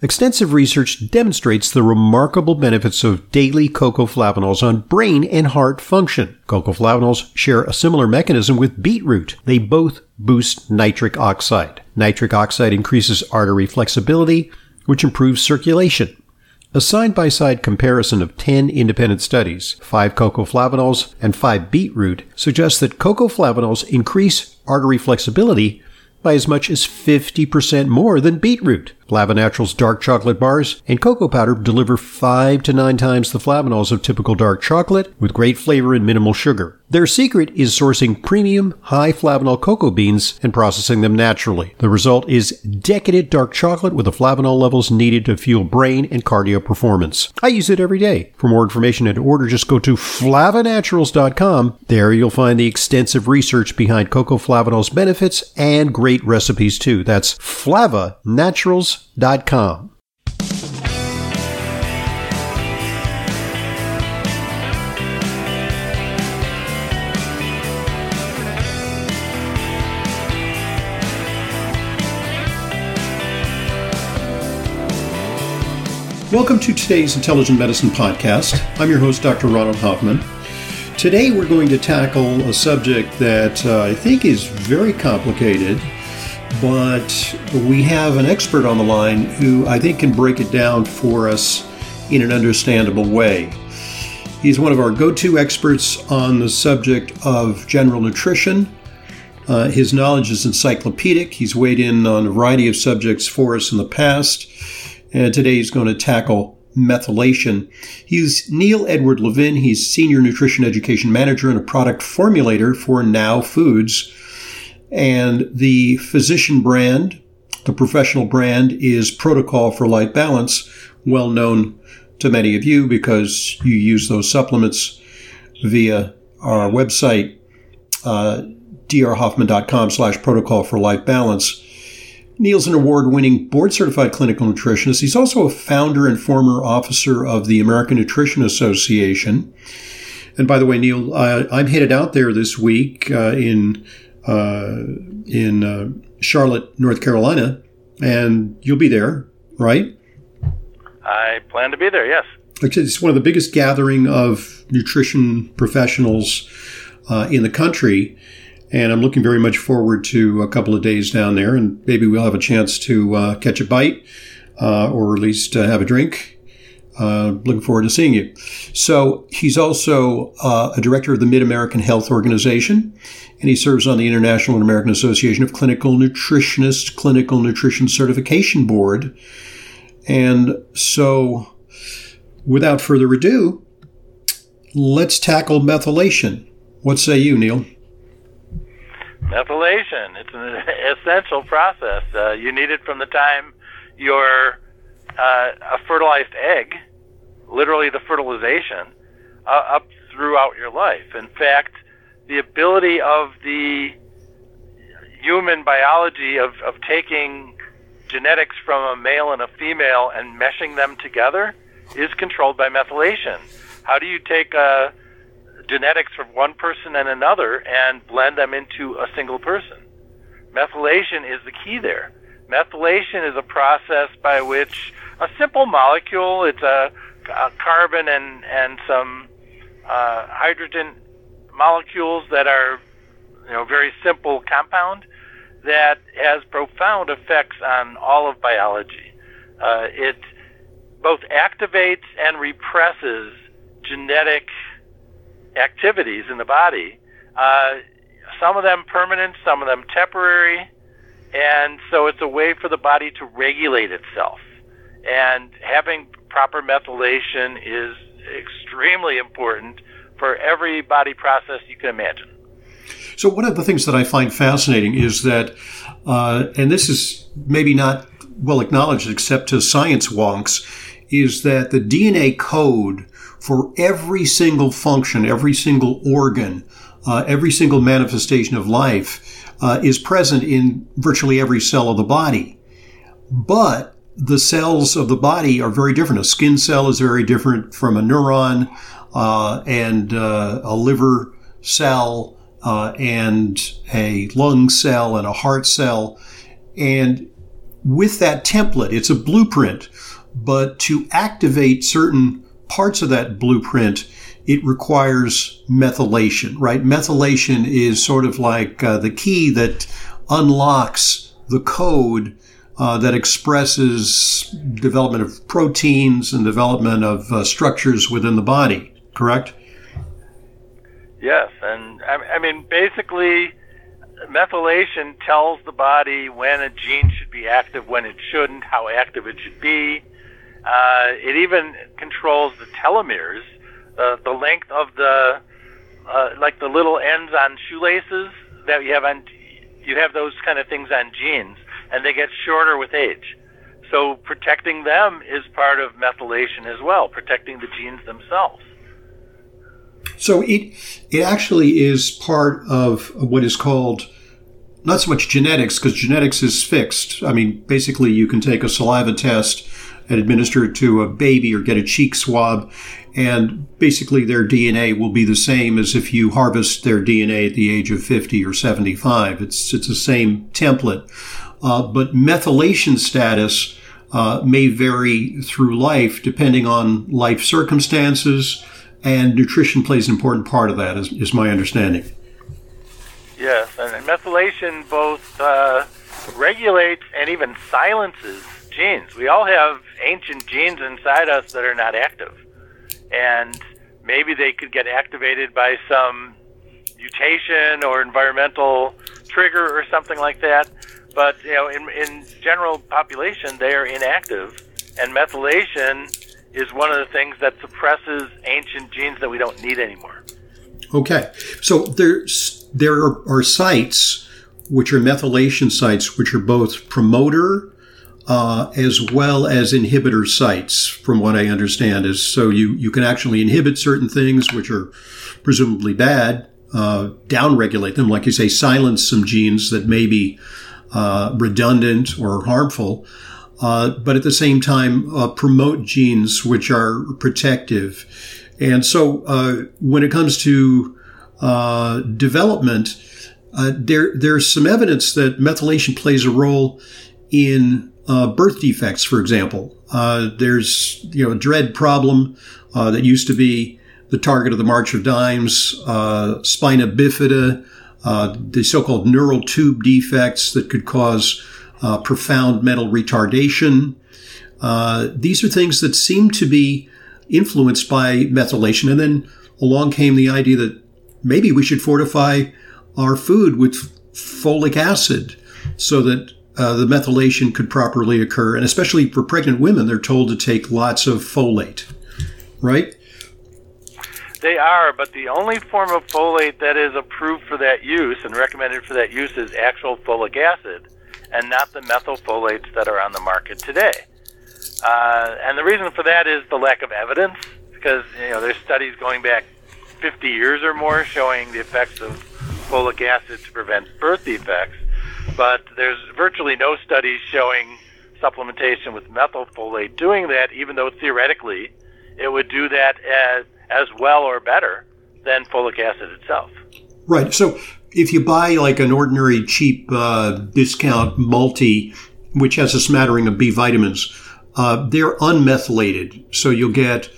Extensive research demonstrates the remarkable benefits of daily cocoa flavanols on brain and heart function. Cocoa flavanols share a similar mechanism with beetroot. They both boost nitric oxide. Nitric oxide increases artery flexibility, which improves circulation. A side by side comparison of 10 independent studies, 5 cocoa flavanols and 5 beetroot, suggests that cocoa flavanols increase artery flexibility by as much as 50% more than beetroot. Flavonatural's dark chocolate bars and cocoa powder deliver 5 to 9 times the flavanols of typical dark chocolate with great flavor and minimal sugar. Their secret is sourcing premium, high flavanol cocoa beans and processing them naturally. The result is decadent dark chocolate with the flavanol levels needed to fuel brain and cardio performance. I use it every day. For more information and to order, just go to flavonaturals.com. There you'll find the extensive research behind cocoa flavanol's benefits and great recipes too. That's flavonaturals.com. Welcome to today's Intelligent Medicine Podcast. I'm your host, Dr. Ronald Hoffman. Today we're going to tackle a subject that uh, I think is very complicated, but we have an expert on the line who I think can break it down for us in an understandable way. He's one of our go to experts on the subject of general nutrition. Uh, his knowledge is encyclopedic. He's weighed in on a variety of subjects for us in the past and today he's going to tackle methylation. He's Neil Edward Levin. He's Senior Nutrition Education Manager and a product formulator for Now Foods. And the physician brand, the professional brand, is Protocol for Life Balance, well known to many of you because you use those supplements via our website, uh, drhoffman.com slash protocol for life balance. Neil's an award winning board certified clinical nutritionist. He's also a founder and former officer of the American Nutrition Association. And by the way, Neil, I'm headed out there this week uh, in uh, in uh, Charlotte, North Carolina, and you'll be there, right? I plan to be there. Yes. It's one of the biggest gathering of nutrition professionals uh, in the country. And I'm looking very much forward to a couple of days down there, and maybe we'll have a chance to uh, catch a bite uh, or at least uh, have a drink. Uh, looking forward to seeing you. So he's also uh, a director of the Mid American Health Organization, and he serves on the International and American Association of Clinical Nutritionists Clinical Nutrition Certification Board. And so, without further ado, let's tackle methylation. What say you, Neil? Methylation. It's an essential process. Uh, you need it from the time you're uh, a fertilized egg, literally the fertilization, uh, up throughout your life. In fact, the ability of the human biology of, of taking genetics from a male and a female and meshing them together is controlled by methylation. How do you take a genetics from one person and another and blend them into a single person. Methylation is the key there. Methylation is a process by which a simple molecule, it's a, a carbon and, and some uh, hydrogen molecules that are you know very simple compound that has profound effects on all of biology. Uh, it both activates and represses genetic activities in the body. Uh, some of them permanent, some of them temporary, and so it's a way for the body to regulate itself. And having proper methylation is extremely important for every body process you can imagine. So, one of the things that I find fascinating is that, uh, and this is maybe not well acknowledged except to science wonks, is that the DNA code for every single function, every single organ, uh, every single manifestation of life uh, is present in virtually every cell of the body. But the cells of the body are very different. A skin cell is very different from a neuron, uh, and uh, a liver cell, uh, and a lung cell, and a heart cell. And with that template, it's a blueprint, but to activate certain parts of that blueprint, it requires methylation, right? Methylation is sort of like uh, the key that unlocks the code uh, that expresses development of proteins and development of uh, structures within the body, correct? Yes, and I, I mean, basically, methylation tells the body when a gene should be active, when it shouldn't, how active it should be. Uh, it even controls the telomeres, uh, the length of the, uh, like the little ends on shoelaces that you have on, you have those kind of things on genes, and they get shorter with age. So protecting them is part of methylation as well, protecting the genes themselves. So it it actually is part of what is called not so much genetics because genetics is fixed. I mean, basically, you can take a saliva test and administer it to a baby or get a cheek swab, and basically their DNA will be the same as if you harvest their DNA at the age of 50 or 75. It's it's the same template, uh, but methylation status. Uh, may vary through life depending on life circumstances, and nutrition plays an important part of that, is, is my understanding. Yes, and methylation both uh, regulates and even silences genes. We all have ancient genes inside us that are not active, and maybe they could get activated by some mutation or environmental trigger or something like that. But you know, in, in general population, they are inactive, and methylation is one of the things that suppresses ancient genes that we don't need anymore. Okay, so there's there are sites which are methylation sites, which are both promoter uh, as well as inhibitor sites. From what I understand, is so you you can actually inhibit certain things which are presumably bad, uh, downregulate them, like you say, silence some genes that may be uh, redundant or harmful uh, but at the same time uh, promote genes which are protective. And so uh, when it comes to uh, development, uh, there there's some evidence that methylation plays a role in birth defects, for example. there's you know a dread problem that used to be the target of the March of Dimes, spina bifida, the so-called neural tube defects that could cause uh, profound mental retardation. Uh, these are things that seem to be influenced by methylation. And then along came the idea that maybe we should fortify our food with folic acid so that uh, the methylation could properly occur. And especially for pregnant women, they're told to take lots of folate, right? They are, but the only form of folate that is approved for that use and recommended for that use is actual folic acid and not the methylfolates that are on the market today. Uh, and the reason for that is the lack of evidence, because you know there's studies going back 50 years or more showing the effects of folic acid to prevent birth defects, but there's virtually no studies showing supplementation with methylfolate doing that, even though theoretically it would do that as, as well or better than folic acid itself. Right. So if you buy like an ordinary cheap uh, discount multi, which has a smattering of B vitamins, uh, they're unmethylated. So you'll get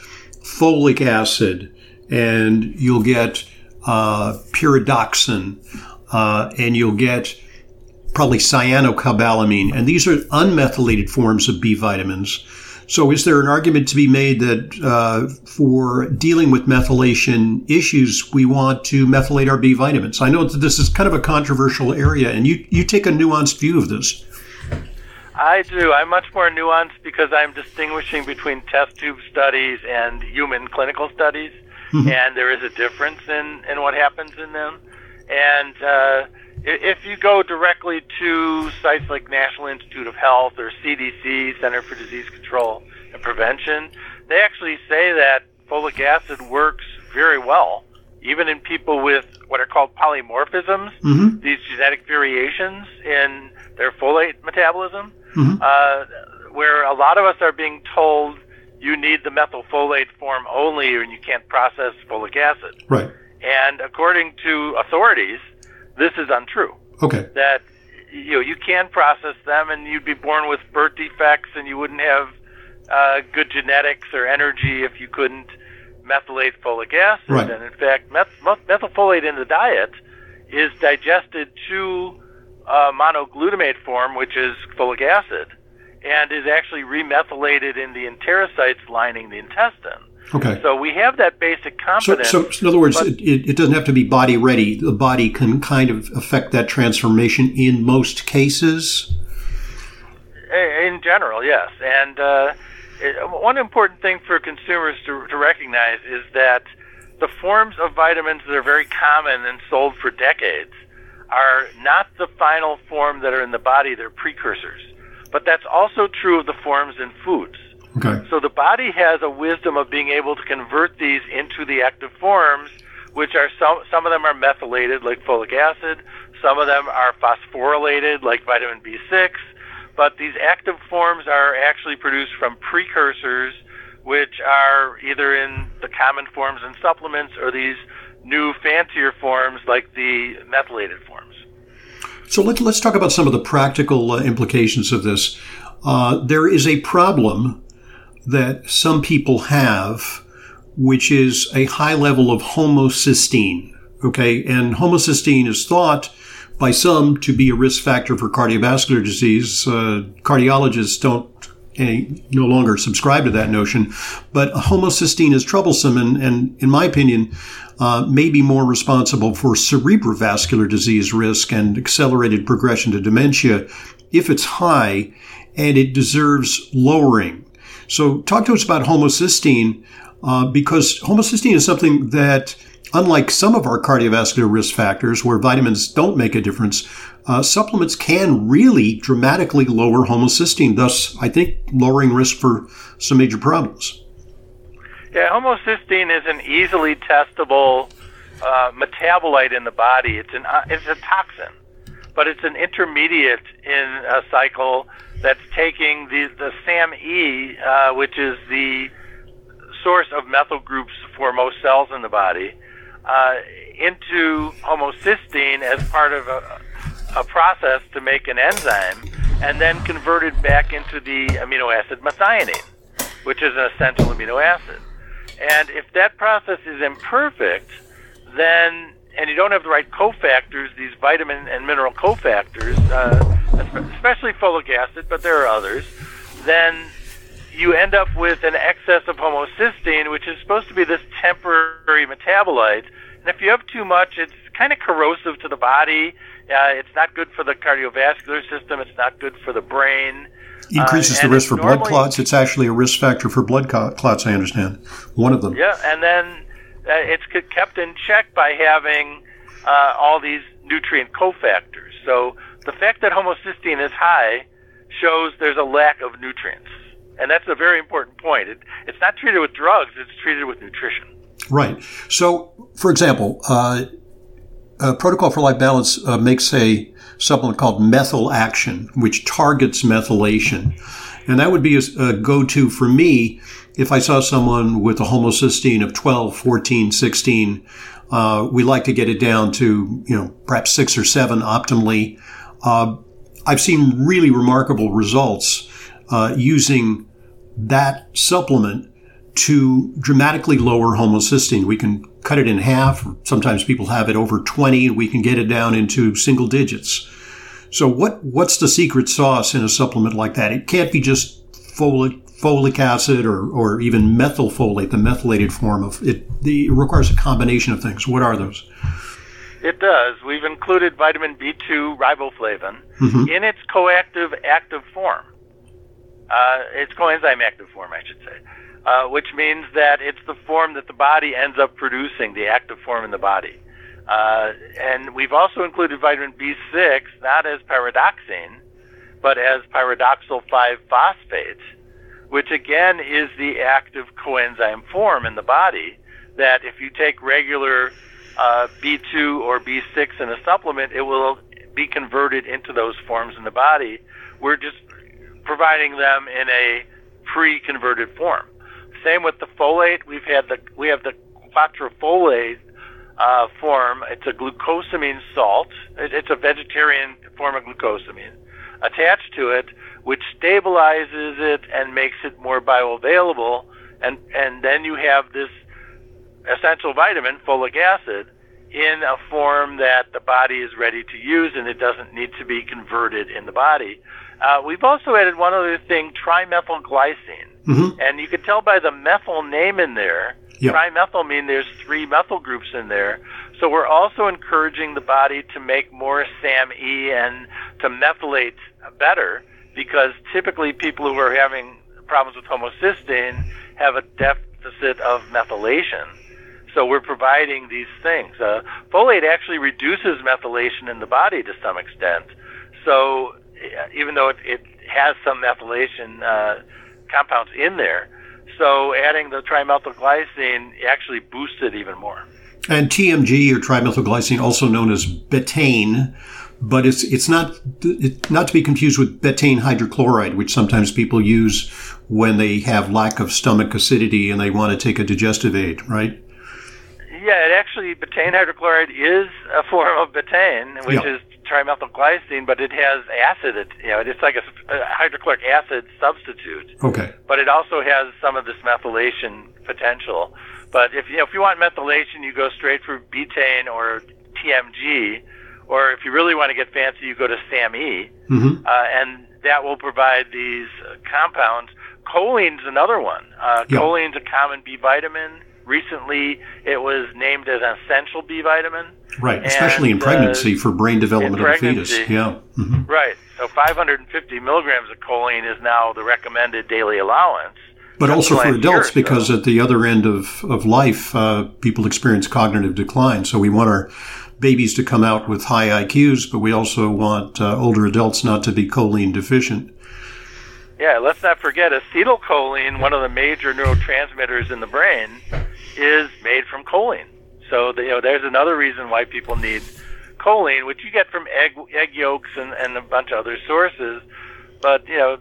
folic acid and you'll get uh, pyridoxine uh, and you'll get probably cyanocobalamin. And these are unmethylated forms of B vitamins. So, is there an argument to be made that uh, for dealing with methylation issues, we want to methylate our B vitamins? I know that this is kind of a controversial area, and you, you take a nuanced view of this. I do. I'm much more nuanced because I'm distinguishing between test tube studies and human clinical studies, mm-hmm. and there is a difference in, in what happens in them. And uh, if you go directly to sites like National Institute of Health or CDC, Center for Disease Control and Prevention, they actually say that folic acid works very well, even in people with what are called polymorphisms, mm-hmm. these genetic variations in their folate metabolism, mm-hmm. uh, where a lot of us are being told you need the methylfolate form only and you can't process folic acid. Right. And according to authorities, this is untrue. Okay. That you know you can process them, and you'd be born with birth defects, and you wouldn't have uh, good genetics or energy if you couldn't methylate folic acid. Right. And in fact, meth- methylfolate in the diet is digested to uh, monoglutamate form, which is folic acid, and is actually remethylated in the enterocytes lining the intestine. Okay. So we have that basic So, competence. so in other words, it, it doesn't have to be body ready. The body can kind of affect that transformation in most cases. In general, yes. And uh, one important thing for consumers to, to recognize is that the forms of vitamins that are very common and sold for decades are not the final form that are in the body, they're precursors. But that's also true of the forms in foods. Okay. So the body has a wisdom of being able to convert these into the active forms, which are some some of them are methylated like folic acid, some of them are phosphorylated like vitamin B6, but these active forms are actually produced from precursors which are either in the common forms and supplements or these new fancier forms like the methylated forms. So let, let's talk about some of the practical uh, implications of this. Uh, there is a problem that some people have, which is a high level of homocysteine. Okay. And homocysteine is thought by some to be a risk factor for cardiovascular disease. Uh, cardiologists don't any, no longer subscribe to that notion, but homocysteine is troublesome and, and in my opinion, uh, may be more responsible for cerebrovascular disease risk and accelerated progression to dementia if it's high and it deserves lowering. So talk to us about homocysteine uh, because homocysteine is something that unlike some of our cardiovascular risk factors where vitamins don't make a difference, uh, supplements can really dramatically lower homocysteine, thus, I think, lowering risk for some major problems. Yeah, homocysteine is an easily testable uh, metabolite in the body. It's an uh, it's a toxin, but it's an intermediate in a cycle that's taking the the SAMe, uh, which is the source of methyl groups for most cells in the body, uh, into homocysteine as part of a, a process to make an enzyme, and then converted back into the amino acid methionine, which is an essential amino acid. And if that process is imperfect, then and you don't have the right cofactors, these vitamin and mineral cofactors, uh, especially folic acid, but there are others, then you end up with an excess of homocysteine, which is supposed to be this temporary metabolite. And if you have too much, it's kind of corrosive to the body. Uh, it's not good for the cardiovascular system. It's not good for the brain. Increases Uh, the risk for blood clots. It's actually a risk factor for blood clots, I understand. One of them. Yeah, and then uh, it's kept in check by having uh, all these nutrient cofactors. So the fact that homocysteine is high shows there's a lack of nutrients. And that's a very important point. It, it's not treated with drugs, it's treated with nutrition. Right. So, for example, uh, Protocol for Life Balance uh, makes a supplement called Methyl Action, which targets methylation. And that would be a, a go to for me if I saw someone with a homocysteine of 12, 14, 16. Uh, we like to get it down to, you know, perhaps six or seven optimally. Uh, I've seen really remarkable results uh, using that supplement to dramatically lower homocysteine. We can cut it in half. Sometimes people have it over 20 we can get it down into single digits. So what, what's the secret sauce in a supplement like that? It can't be just folic, folic acid or, or even methylfolate, the methylated form of it. The, it requires a combination of things. What are those? It does. We've included vitamin B2 riboflavin Mhm. in its coactive active form. Uh, its coenzyme active form, I should say, uh, which means that it's the form that the body ends up producing, the active form in the body. Uh, and we've also included vitamin B6, not as pyridoxine, but as pyridoxal 5 phosphate, which again is the active coenzyme form in the body. That if you take regular uh, B2 or B6 in a supplement, it will be converted into those forms in the body. We're just providing them in a pre-converted form. Same with the folate. We've had the we have the quattrofolate uh, form. It's a glucosamine salt. It, it's a vegetarian form of glucosamine attached to it, which stabilizes it and makes it more bioavailable. And and then you have this essential vitamin, folic acid, in a form that the body is ready to use, and it doesn't need to be converted in the body. Uh, we've also added one other thing, trimethylglycine. Mm-hmm. And you can tell by the methyl name in there, Yep. trimethyl mean there's three methyl groups in there. So we're also encouraging the body to make more SAMe and to methylate better because typically people who are having problems with homocysteine have a deficit of methylation. So we're providing these things. Uh, folate actually reduces methylation in the body to some extent. So uh, even though it, it has some methylation uh, compounds in there, so adding the trimethylglycine actually boosts it even more. And TMG or trimethylglycine, also known as betaine, but it's it's not it, not to be confused with betaine hydrochloride, which sometimes people use when they have lack of stomach acidity and they want to take a digestive aid, right? Yeah, it actually betaine hydrochloride is a form of betaine, which Yeah. is trimethylglycine, but it has acid. It, you know, it's like a, a hydrochloric acid substitute. Okay. but it also has some of this methylation potential. But if you know, if you want methylation, you go straight for betaine or TMG, or if you really want to get fancy, you go to SAMe, hmm uh, and that will provide these uh, compounds. Choline's another one. Uh. Choline's a common B vitamin. Recently, it was named as an essential B vitamin. Right, especially in And, uh, pregnancy for brain development of the fetus. Yeah. hmm Right. So 550 milligrams of choline is now the recommended daily allowance. But also for adults, year, because so- at the other end of, of life, uh, people experience cognitive decline. So we want our babies to come out with high IQs, but we also want uh, older adults not to be choline deficient. Yeah, let's not forget acetylcholine, one of the major neurotransmitters in the brain, is made from choline. So the, you know, there's another reason why people need choline, which you get from egg egg yolks and, and a bunch of other sources. But you know,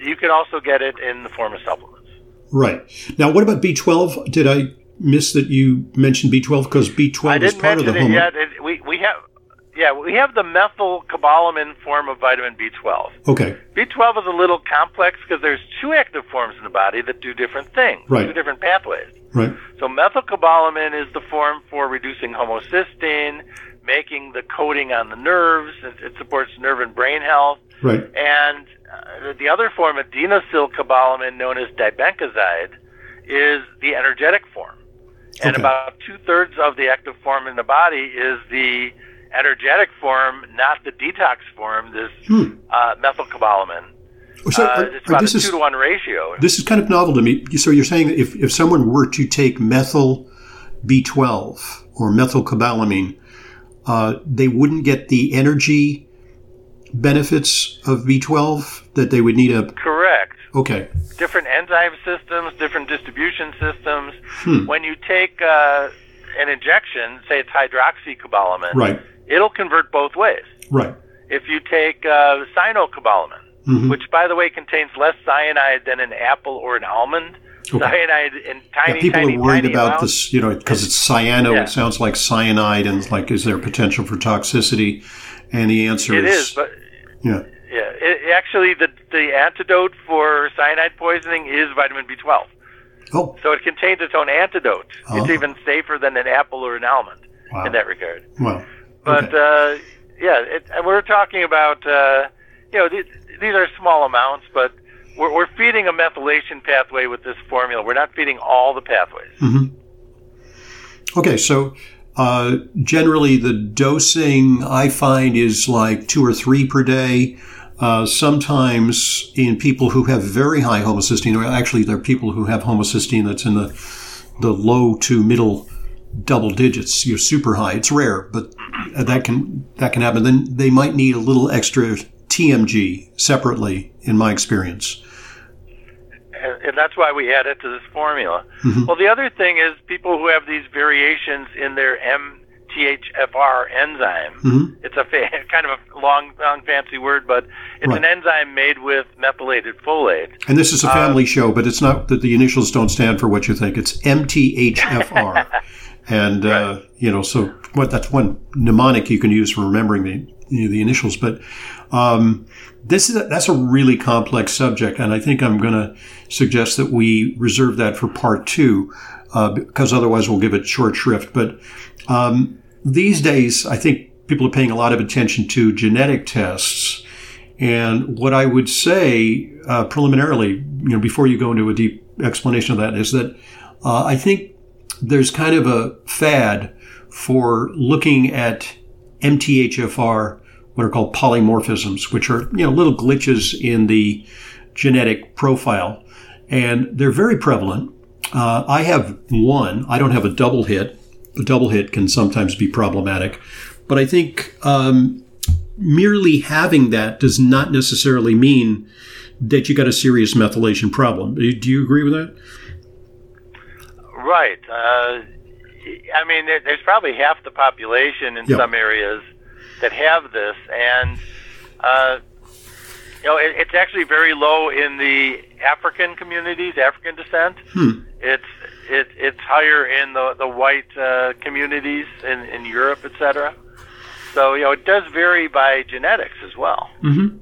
you can also get it in the form of supplements. Right. Now, what about B12? Did I miss that you mentioned B12? Because B12 is part of mention the it homo. yet. It, we we have yeah we have the methylcobalamin form of vitamin B12. Okay. B12 is a little complex because there's two active forms in the body that do different things, Right. two different pathways. Right. So methylcobalamin is the form for reducing homocysteine, making the coating on the nerves. It, it supports nerve and brain health. Right. And uh, the other form, of adenosylcobalamin, known as dibencozide, is the energetic form. And Okay. about two thirds of the active form in the body is the energetic form, not the detox form. This Hmm. uh, methylcobalamin. So uh, it's about this a is two to one ratio. this is kind of novel to me. So you're saying that if, if someone were to take methyl B12 or methylcobalamin, uh, they wouldn't get the energy benefits of B12 that they would need a Correct. okay different enzyme systems, different distribution systems. Hmm. When you take uh, an injection, say it's hydroxycobalamin, right it'll convert both ways. right If you take uh, cyanocobalamin, Mhm. which by the way contains less cyanide than an apple or an almond, Okay. cyanide in tiny, yeah, people tiny, are worried about this you know because it's cyano Yeah. it sounds like cyanide and like is there potential for toxicity and the answer It is, is, but yeah yeah, it, actually the the antidote for cyanide poisoning is vitamin B12. oh So it contains its own antidote. It's Oh. even safer than an apple or an almond wow in that regard. well But uh, yeah, it, and we're talking about uh, you know these, these are small amounts, but we're, we're feeding a methylation pathway with this formula. We're not feeding all the pathways. hmm Okay, so uh, generally the dosing I find is like two or three per day. Uh, sometimes in people who have very high homocysteine, or actually there are people who have homocysteine that's in the the low to middle double digits. You're super high. It's rare, but that can that can happen. Then they might need a little extra TMG separately, in my experience. and, and that's why we add it to this formula. Mhm. Well, the other thing is people who have these variations in their MTHFR enzyme. hmm It's a fa- kind of a long, long, fancy word, but it's Right. an enzyme made with methylated folate. And this is a family show, but it's not that the initials don't stand for what you think. It's MTHFR. and uh, you know, so what that's one mnemonic you can use for remembering the you know, the initials. But um, this is a, that's a really complex subject, and I think I'm going to suggest that we reserve that for part two uh, because otherwise we'll give it short shrift. But um, these days, I think people are paying a lot of attention to genetic tests. And what I would say uh, preliminarily, you know, before you go into a deep explanation of that, is that uh, I think there's kind of a fad for looking at MTHFR, what are called polymorphisms, which are you know little glitches in the genetic profile, and they're very prevalent. Uh, I have one. I don't have a double hit. A double hit can sometimes be problematic, but I think um, merely having that does not necessarily mean that you got a serious methylation problem. Do you agree with that? Right. Uh, I mean, there, there's probably half the population in yep. some areas that have this, and uh, you know, it, it's actually very low in the African communities, African descent. Hmm. It's it, it's higher in the the white uh, communities in in Europe, etc. So you know, it does vary by genetics as well. Mm-hmm.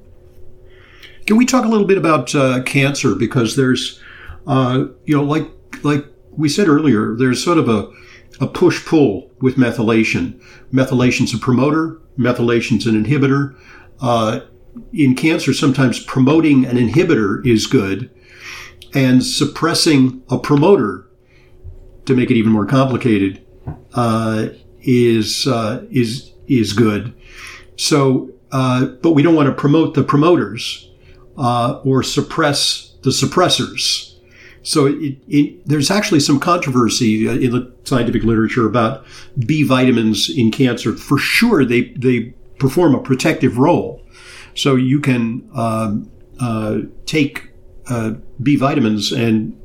Can we talk a little bit about uh, cancer because there's, uh, you know, like like we said earlier, there's sort of a a push pull with methylation. Methylation's a promoter, methylation's an inhibitor. Uh, in cancer, sometimes promoting an inhibitor is good, and suppressing a promoter, to make it even more complicated, uh, is uh, is is good. So, uh, but we don't want to promote the promoters uh, or suppress the suppressors. So it, it, there's actually some controversy uh, in the scientific literature about B vitamins in cancer. For sure, they they perform a protective role. So you can um, uh, take B vitamins and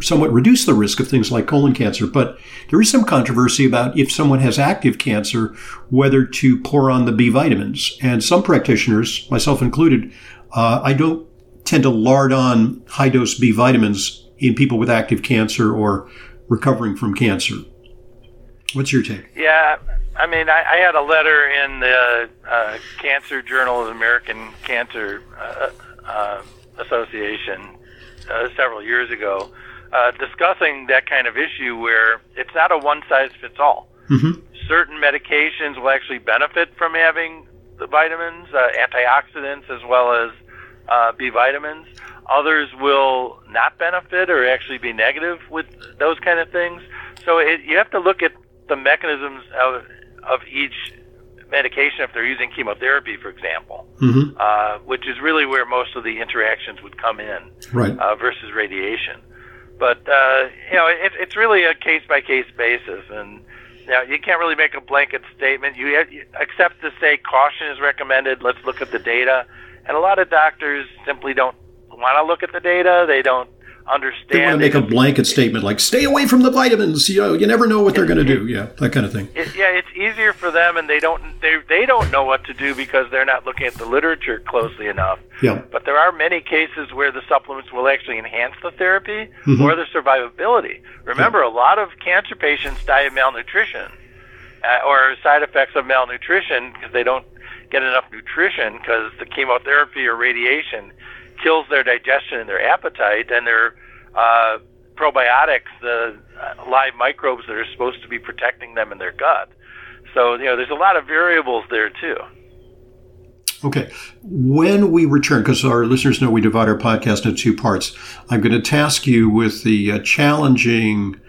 somewhat reduce the risk of things like colon cancer. But there is some controversy about if someone has active cancer, whether to pour on the B vitamins. And some practitioners, myself included, uh, I don't tend to lard on high dose B vitamins in people with active cancer or recovering from cancer. What's your take? Yeah, I mean, I, I had a letter in the uh, Cancer Journal of the American Cancer uh, uh, Association uh, several years ago, uh, discussing that kind of issue where it's not a one size fits all. Mm-hmm. Certain medications will actually benefit from having the vitamins, uh, antioxidants, as well as B vitamins. Others will not benefit or actually be negative with those kind of things. So it, you have to look at the mechanisms of, of each medication if they're using chemotherapy, for example, mm-hmm. uh, which is really where most of the interactions would come in, right? Uh, versus radiation. But uh, you know, it, it's really a case by case basis, and you know, you can't really make a blanket statement. You, have, you except to say caution is recommended. Let's look at the data, and a lot of doctors simply don't want to look at the data. They don't understand. They want to make a blanket statement like "stay away from the vitamins." You know, you never know what they're going to do. Yeah, that kind of thing. It, yeah, it's easier for them, and they don't they they don't know what to do because they're not looking at the literature closely enough. Yeah. But there are many cases where the supplements will actually enhance the therapy mm-hmm. or the survivability. Remember, yeah. a lot of cancer patients die of malnutrition uh, or side effects of malnutrition because they don't get enough nutrition because the chemotherapy or radiation kills their digestion and their appetite, and their uh, probiotics, the uh, live microbes that are supposed to be protecting them in their gut. So, you know, there's a lot of variables there too. Okay. When we return, because our listeners know we divide our podcast into two parts, I'm going to task you with the uh, challenging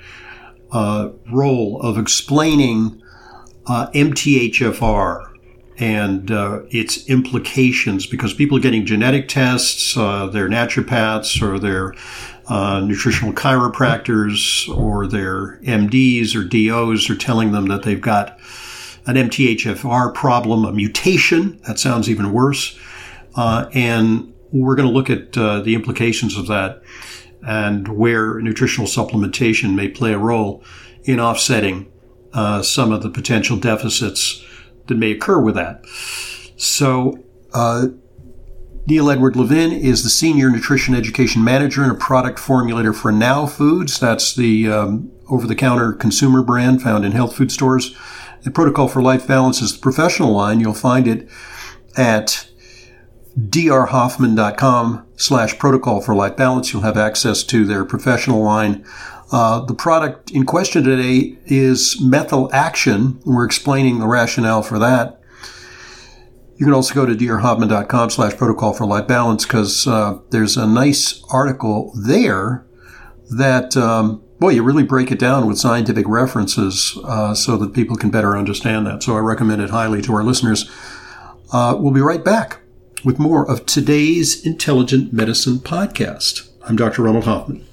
uh, role of explaining uh, MTHFR and uh, its implications because people are getting genetic tests, uh, naturopaths or they're uh, nutritional chiropractors or their MDs or DOs are telling them that they've got an MTHFR problem, a mutation. That sounds even worse. Uh, and we're going to look at uh, the implications of that and where nutritional supplementation may play a role in offsetting uh, some of the potential deficits that may occur with that. So, uh, Neil Edward Levin is the Senior Nutrition Education Manager and a product formulator for Now Foods. That's the um, over the counter consumer brand found in health food stores. The Protocol for Life Balance is the professional line. You'll find it at drhoffman.com slash protocol for life balance. You'll have access to their professional line. Uh, the product in question today is methyl action. We're explaining the rationale for that. You can also go to drhoffman.com slash protocol for life balance because uh, there's a nice article there that, um, boy, you really break it down with scientific references uh, so that people can better understand that. So I recommend it highly to our listeners. Uh, we'll be right back with more of today's Intelligent Medicine podcast. I'm Dr. Ronald Hoffman.